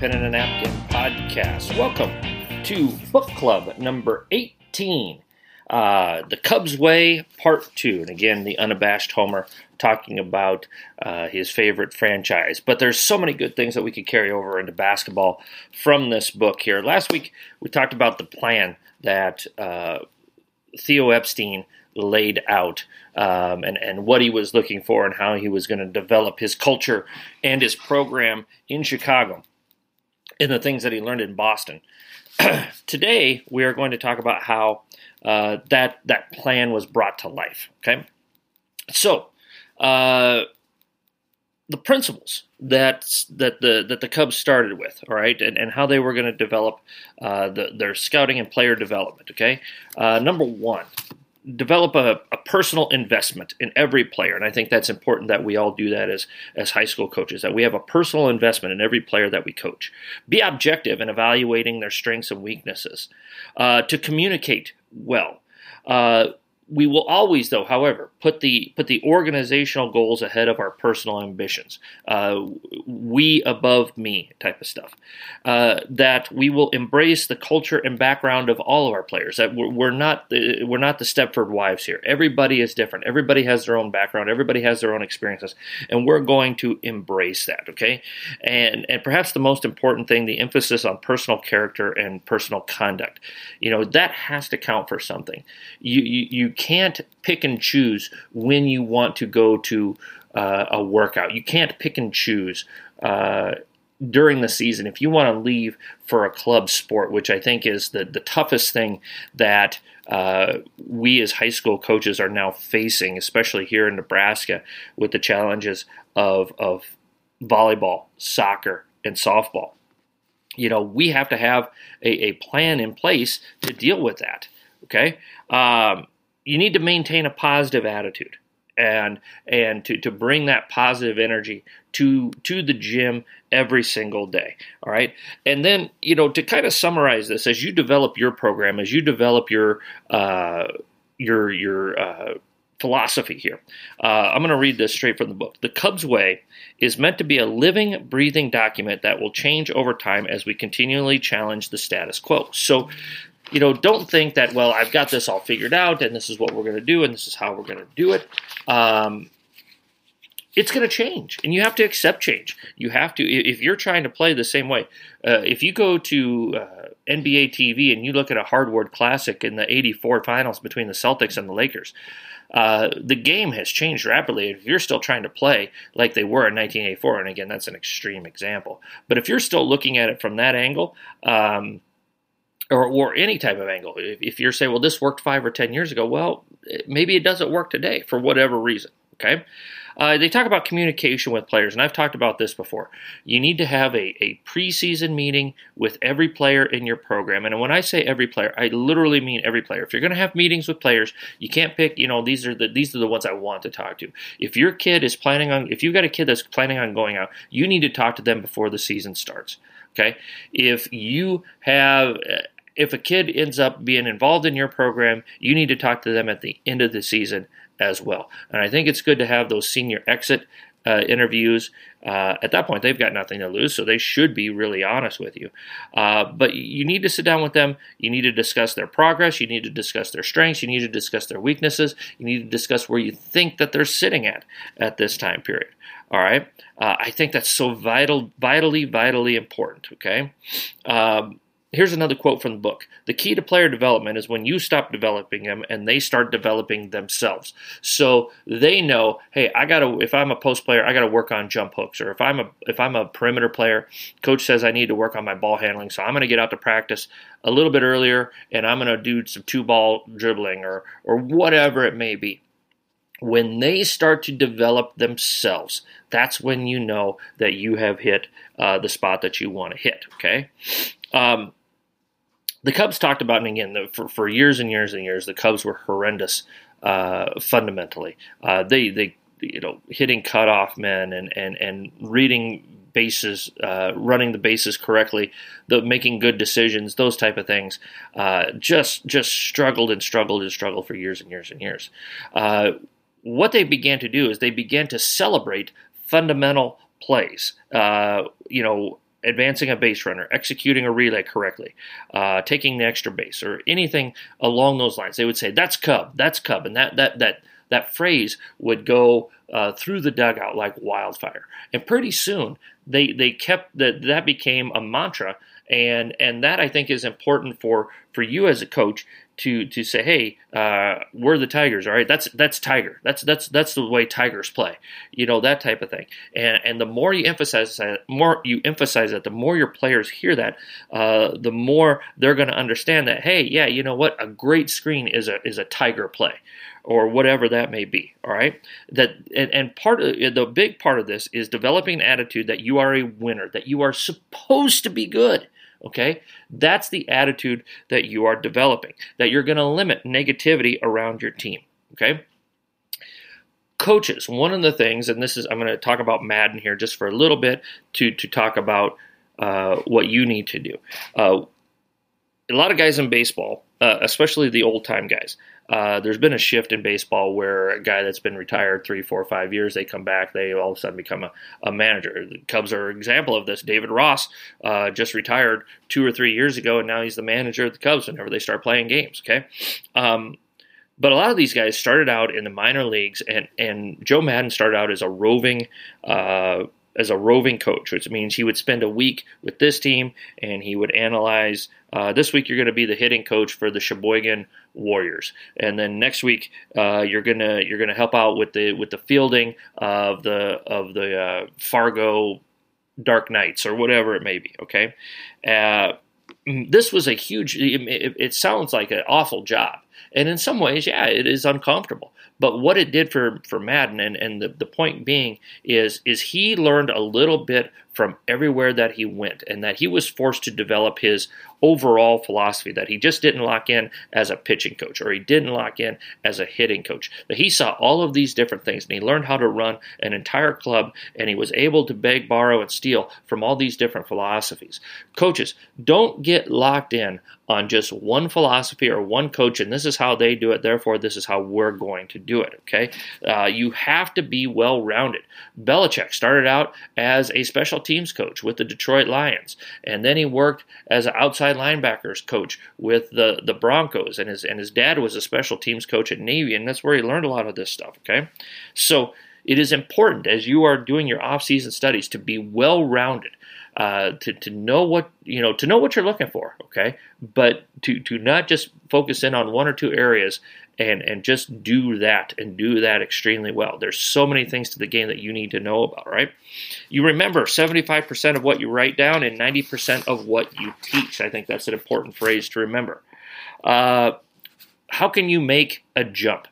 Pen and a Napkin podcast. Welcome to Book Club number 18, uh, The Cubs Way, Part 2. And again, the unabashed Homer talking about uh, his favorite franchise. But there's so many good things that we could carry over into basketball from this book here. Last week, we talked about the plan that uh, Theo Epstein laid out um, and, and what he was looking for and how he was going to develop his culture and his program in Chicago and the things that he learned in Boston. Today, we are going to talk about how uh, that, that plan was brought to life. Okay? So, uh, the principles that that the that the Cubs started with, all right, and, and how they were going to develop uh, the, their scouting and player development. Okay, uh, number one, develop a, a, personal investment in every player. And i think that's important that we all do that as as high school coaches that we have a personal investment in every player that we coach. Be objective in evaluating their strengths and weaknesses uh, to communicate well uh, we will always, though, however, put the put the organizational goals ahead of our personal ambitions. Uh, we above me type of stuff. Uh, that we will embrace the culture and background of all of our players. That we're, we're not the, we're not the Stepford wives here. Everybody is different. Everybody has their own background. Everybody has their own experiences, and we're going to embrace that. Okay, and and perhaps the most important thing, the emphasis on personal character and personal conduct. You know that has to count for something. You you, you can't pick and choose when you want to go to uh, a workout. You can't pick and choose. Uh, during the season, if you want to leave for a club sport, which I think is the, the toughest thing that uh, we as high school coaches are now facing, especially here in Nebraska, with the challenges of, of volleyball, soccer, and softball. You know, we have to have a, a plan in place to deal with that. Okay. Um, you need to maintain a positive attitude and and to, to bring that positive energy to to the gym every single day all right? And then you know to kind of summarize this as you develop your program as you develop your uh, your your uh, philosophy here uh, i'm going to read this straight from the book. The cubs way is meant to be a living breathing document that will change over time as we continually challenge the status quo. So you know, don't think that, well, I've got this all figured out and this is what we're going to do and this is how we're going to do it. Um, it's going to change and you have to accept change. You have to, if you're trying to play the same way, uh, if you go to uh, NBA TV and you look at a hardwood classic in the 84 finals between the Celtics and the Lakers, uh, the game has changed rapidly. If you're still trying to play like they were in 1984, and again, that's an extreme example, but if you're still looking at it from that angle, um, or, or any type of angle. If, if you're saying, well, this worked five or 10 years ago, well, maybe it doesn't work today for whatever reason. Okay. Uh, they talk about communication with players, and I've talked about this before. You need to have a, a preseason meeting with every player in your program. And when I say every player, I literally mean every player. If you're going to have meetings with players, you can't pick, you know, these are the these are the ones I want to talk to. If your kid is planning on if you've got a kid that's planning on going out, you need to talk to them before the season starts. Okay. If you have if a kid ends up being involved in your program, you need to talk to them at the end of the season as well. And I think it's good to have those senior exit uh, interviews. Uh, at that point, they've got nothing to lose, so they should be really honest with you. Uh, but you need to sit down with them. You need to discuss their progress. You need to discuss their strengths. You need to discuss their weaknesses. You need to discuss where you think that they're sitting at at this time period. All right. Uh, I think that's so vital, vitally, vitally important. Okay. Um, Here's another quote from the book. The key to player development is when you stop developing them and they start developing themselves. So they know, hey, I gotta if I'm a post player, I gotta work on jump hooks. Or if I'm a if I'm a perimeter player, coach says I need to work on my ball handling. So I'm gonna get out to practice a little bit earlier and I'm gonna do some two ball dribbling or or whatever it may be. When they start to develop themselves, that's when you know that you have hit uh, the spot that you want to hit. Okay. Um, the Cubs talked about, and again, the, for, for years and years and years, the Cubs were horrendous uh, fundamentally. Uh, they, they, you know, hitting cutoff men and, and, and reading bases, uh, running the bases correctly, the making good decisions, those type of things. Uh, just, just struggled and struggled and struggled for years and years and years. Uh, what they began to do is they began to celebrate fundamental plays. Uh, you know, advancing a base runner, executing a relay correctly, uh, taking the extra base, or anything along those lines. They would say, "That's Cub, that's Cub," and that that that that phrase would go uh, through the dugout like wildfire. And pretty soon, they they kept that that became a mantra, and and that I think is important for for you as a coach to to say, hey, uh, we're the Tigers, all right? That's that's Tiger. That's that's that's the way Tigers play. You know that type of thing. And and the more you emphasize that, more you emphasize that, the more your players hear that, uh, the more they're going to understand that. Hey, yeah, you know what? A great screen is a is a Tiger play, or whatever that may be. All right. That and, and part of the big part of this is developing an attitude that you are a winner, that you are supposed to be good. Okay? That's the attitude that you are developing, that you're going to limit negativity around your team. Okay? Coaches, one of the things, and this is, I'm going to talk about Maddon here just for a little bit to, to talk about uh, what you need to do. Uh, a lot of guys in baseball, uh, especially the old time guys, uh, there's been a shift in baseball where a guy that's been retired three, four, five years, they come back, they all of a sudden become a, a manager. The Cubs are an example of this. David Ross uh, just retired two or three years ago, and now he's the manager of the Cubs whenever they start playing games. Okay. Um, but a lot of these guys started out in the minor leagues, and, and Joe Maddon started out as a roving uh, as a roving coach, which means he would spend a week with this team and he would analyze. Uh, this week you're going to be the hitting coach for the Sheboygan Warriors, and then next week uh, you're gonna you're gonna help out with the with the fielding of the of the uh, Fargo Dark Knights or whatever it may be. Okay, uh, this was a huge. It, it sounds like an awful job, and in some ways, yeah, it is uncomfortable. But what it did for, for Maddon, and, and the, the point being is, is he learned a little bit from everywhere that he went, and that he was forced to develop his overall philosophy that he just didn't lock in as a pitching coach or he didn't lock in as a hitting coach. That he saw all of these different things and he learned how to run an entire club and he was able to beg, borrow, and steal from all these different philosophies. Coaches, don't get locked in on just one philosophy or one coach, and this is how they do it, therefore, this is how we're going to do it, okay? Uh, you have to be well rounded. Belichick started out as a special teams coach with the Detroit Lions, and then he worked as an outside linebackers coach with the, the Broncos, and his, and his dad was a special teams coach at Navy, and that's where he learned a lot of this stuff, okay? So, it is important as you are doing your off-season studies to be well rounded uh, to, to know what you know to know what you're looking for okay? But to to not just focus in on one or two areas and and just do that and do that extremely well. There's so many things to the game that you need to know about right? You remember 75% of what you write down and 90% of what you teach. I think that's an important phrase to remember. Uh, how can you make a jump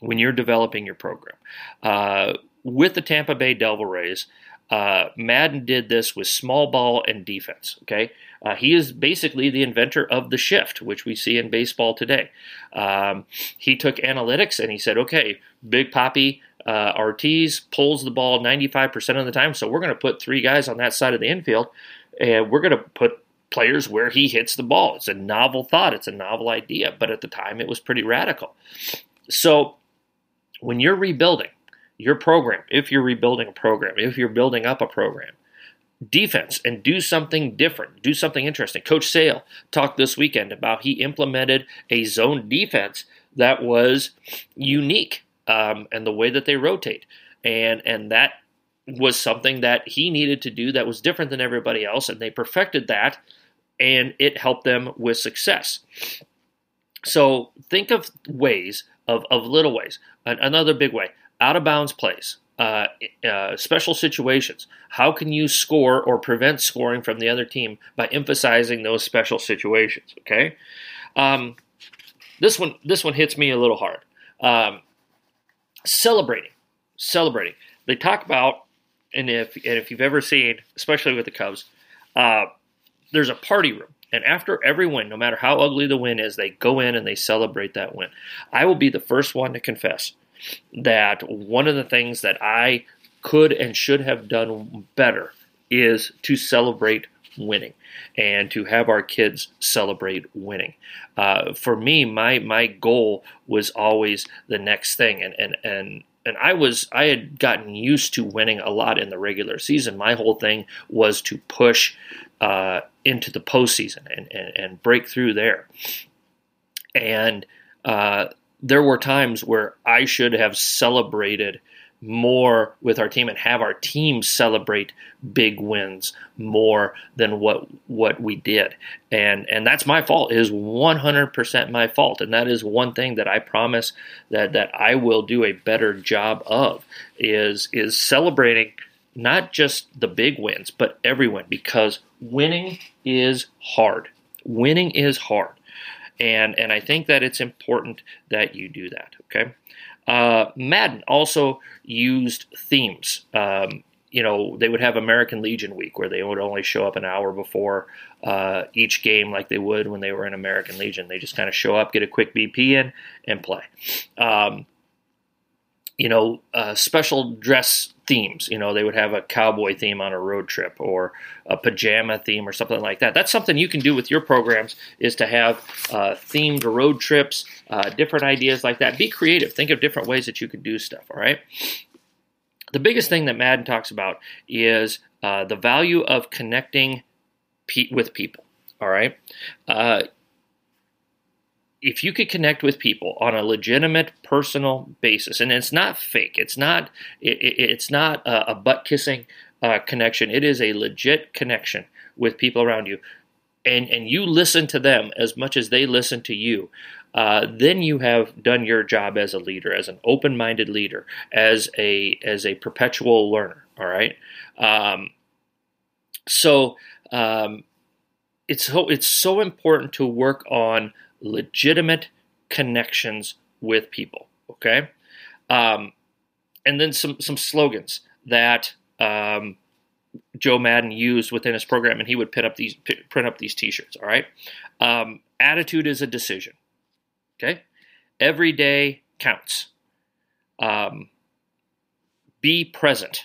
when you're developing your program? Uh, with the tampa bay devil rays uh, Maddon did this with small ball and defense. Okay, uh, he is basically the inventor of the shift, which we see in baseball today. Um, he took analytics and he said, "Okay, Big Papi uh, Ortiz pulls the ball 95% of the time, so we're going to put three guys on that side of the infield, and we're going to put." Players where he hits the ball. It's a novel thought. It's a novel idea, but at the time it was pretty radical. So, when you're rebuilding, your program, if you're rebuilding a program, if you're building up a program, defense and do something different, do something interesting. Coach Sale talked this weekend about he implemented a zone defense that was unique um, and the way that they rotate, and and that was something that he needed to do that was different than everybody else, and they perfected that, and it helped them with success. So think of ways of, of little ways. Another big way out of bounds plays, uh, uh, special situations. How can you score or prevent scoring from the other team by emphasizing those special situations? Okay, um, this one this one hits me a little hard. Um, celebrating, celebrating. They talk about, and if and if you've ever seen, especially with the Cubs, uh, there's a party room. And after every win, no matter how ugly the win is, they go in and they celebrate that win. I will be the first one to confess that one of the things that I could and should have done better is to celebrate winning and to have our kids celebrate winning. Uh, for me, my my goal was always the next thing, and and and and I was I had gotten used to winning a lot in the regular season. My whole thing was to push uh, into the postseason and, and and break through there. And uh, there were times where I should have celebrated more with our team and have our team celebrate big wins more than what what we did. And and that's my fault. It is 100% my fault. And that is one thing that I promise that that I will do a better job of is is celebrating not just the big wins but every win because winning is hard. Winning is hard and and I think that it's important that you do that okay uh, Maddon also used themes. Um, you know, they would have American Legion Week where they would only show up an hour before uh, each game, like they would when they were in American Legion. They just kind of show up, get a quick BP in, and play. Um, you know, uh, special dress themes. You know, they would have a cowboy theme on a road trip or a pajama theme or something like that. That's something you can do with your programs is to have uh, themed road trips, uh, different ideas like that. Be creative. Think of different ways that you can do stuff. All right. The biggest thing that Maddon talks about is uh, the value of connecting pe- with people. All right. If you could connect with people on a legitimate personal basis, and it's not fake, it's not it, it's not a, a butt kissing uh, connection. It is a legit connection with people around you, and and you listen to them as much as they listen to you. Uh, then you have done your job as a leader, as an open-minded leader, as a as a perpetual learner. All right. Um, so um, it's so it's so important to work on legitimate connections with people. Okay, um, and then some some slogans that um, Joe Maddon used within his program, and he would print up these print up these T-shirts. All right, um, attitude is a decision. Okay, every day counts. Um, be present.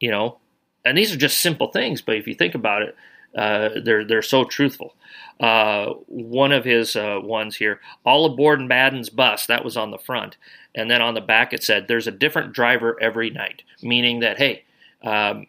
You know, and these are just simple things, but if you think about it, uh, they're they're so truthful. Uh, one of his uh, ones here, all aboard Maddon's bus. That was on the front, and then on the back it said, "There's a different driver every night," meaning that hey. Um,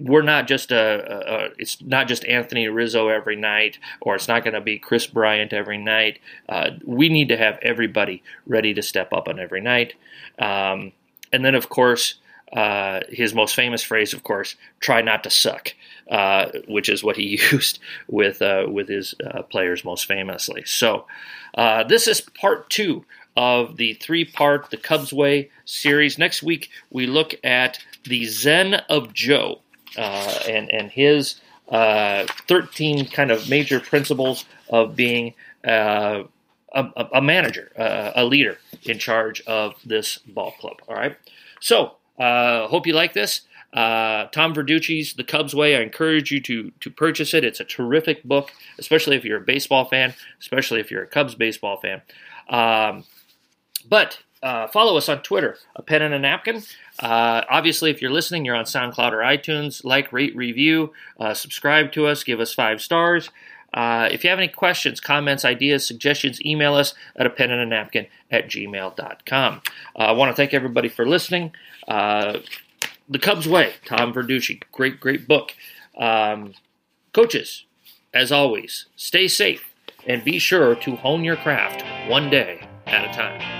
we're not just a, a, a, it's not just Anthony Rizzo every night, or it's not going to be Kris Bryant every night. Uh, we need to have everybody ready to step up on every night. Um, and then, of course, uh, his most famous phrase, of course, "Try not to suck." Uh, which is what he used with uh, with his uh, players most famously. So uh, this is part two of the three part The Cubs Way series. Next week we look at the Zen of Joe uh, and and his thirteen kind of major principles of being. A, a, manager, a leader in charge of this ball club. All right. So, hope you like this. Uh, Tom Verducci's The Cubs Way. I encourage you to to purchase it. It's a terrific book, especially if you're a baseball fan, especially if you're a Cubs baseball fan. Um, but uh, follow us on Twitter, a pen and a napkin. Uh, obviously, if you're listening, you're on SoundCloud or iTunes. Like, rate, review, uh, subscribe to us, give us five stars. Uh, if you have any questions, comments, ideas, suggestions, email us at a pen and a napkin at gmail.com. Uh, I want to thank everybody for listening. Uh, the Cubs Way, Tom Verducci. Great, great book. Um, coaches, as always, stay safe and be sure to hone your craft one day at a time.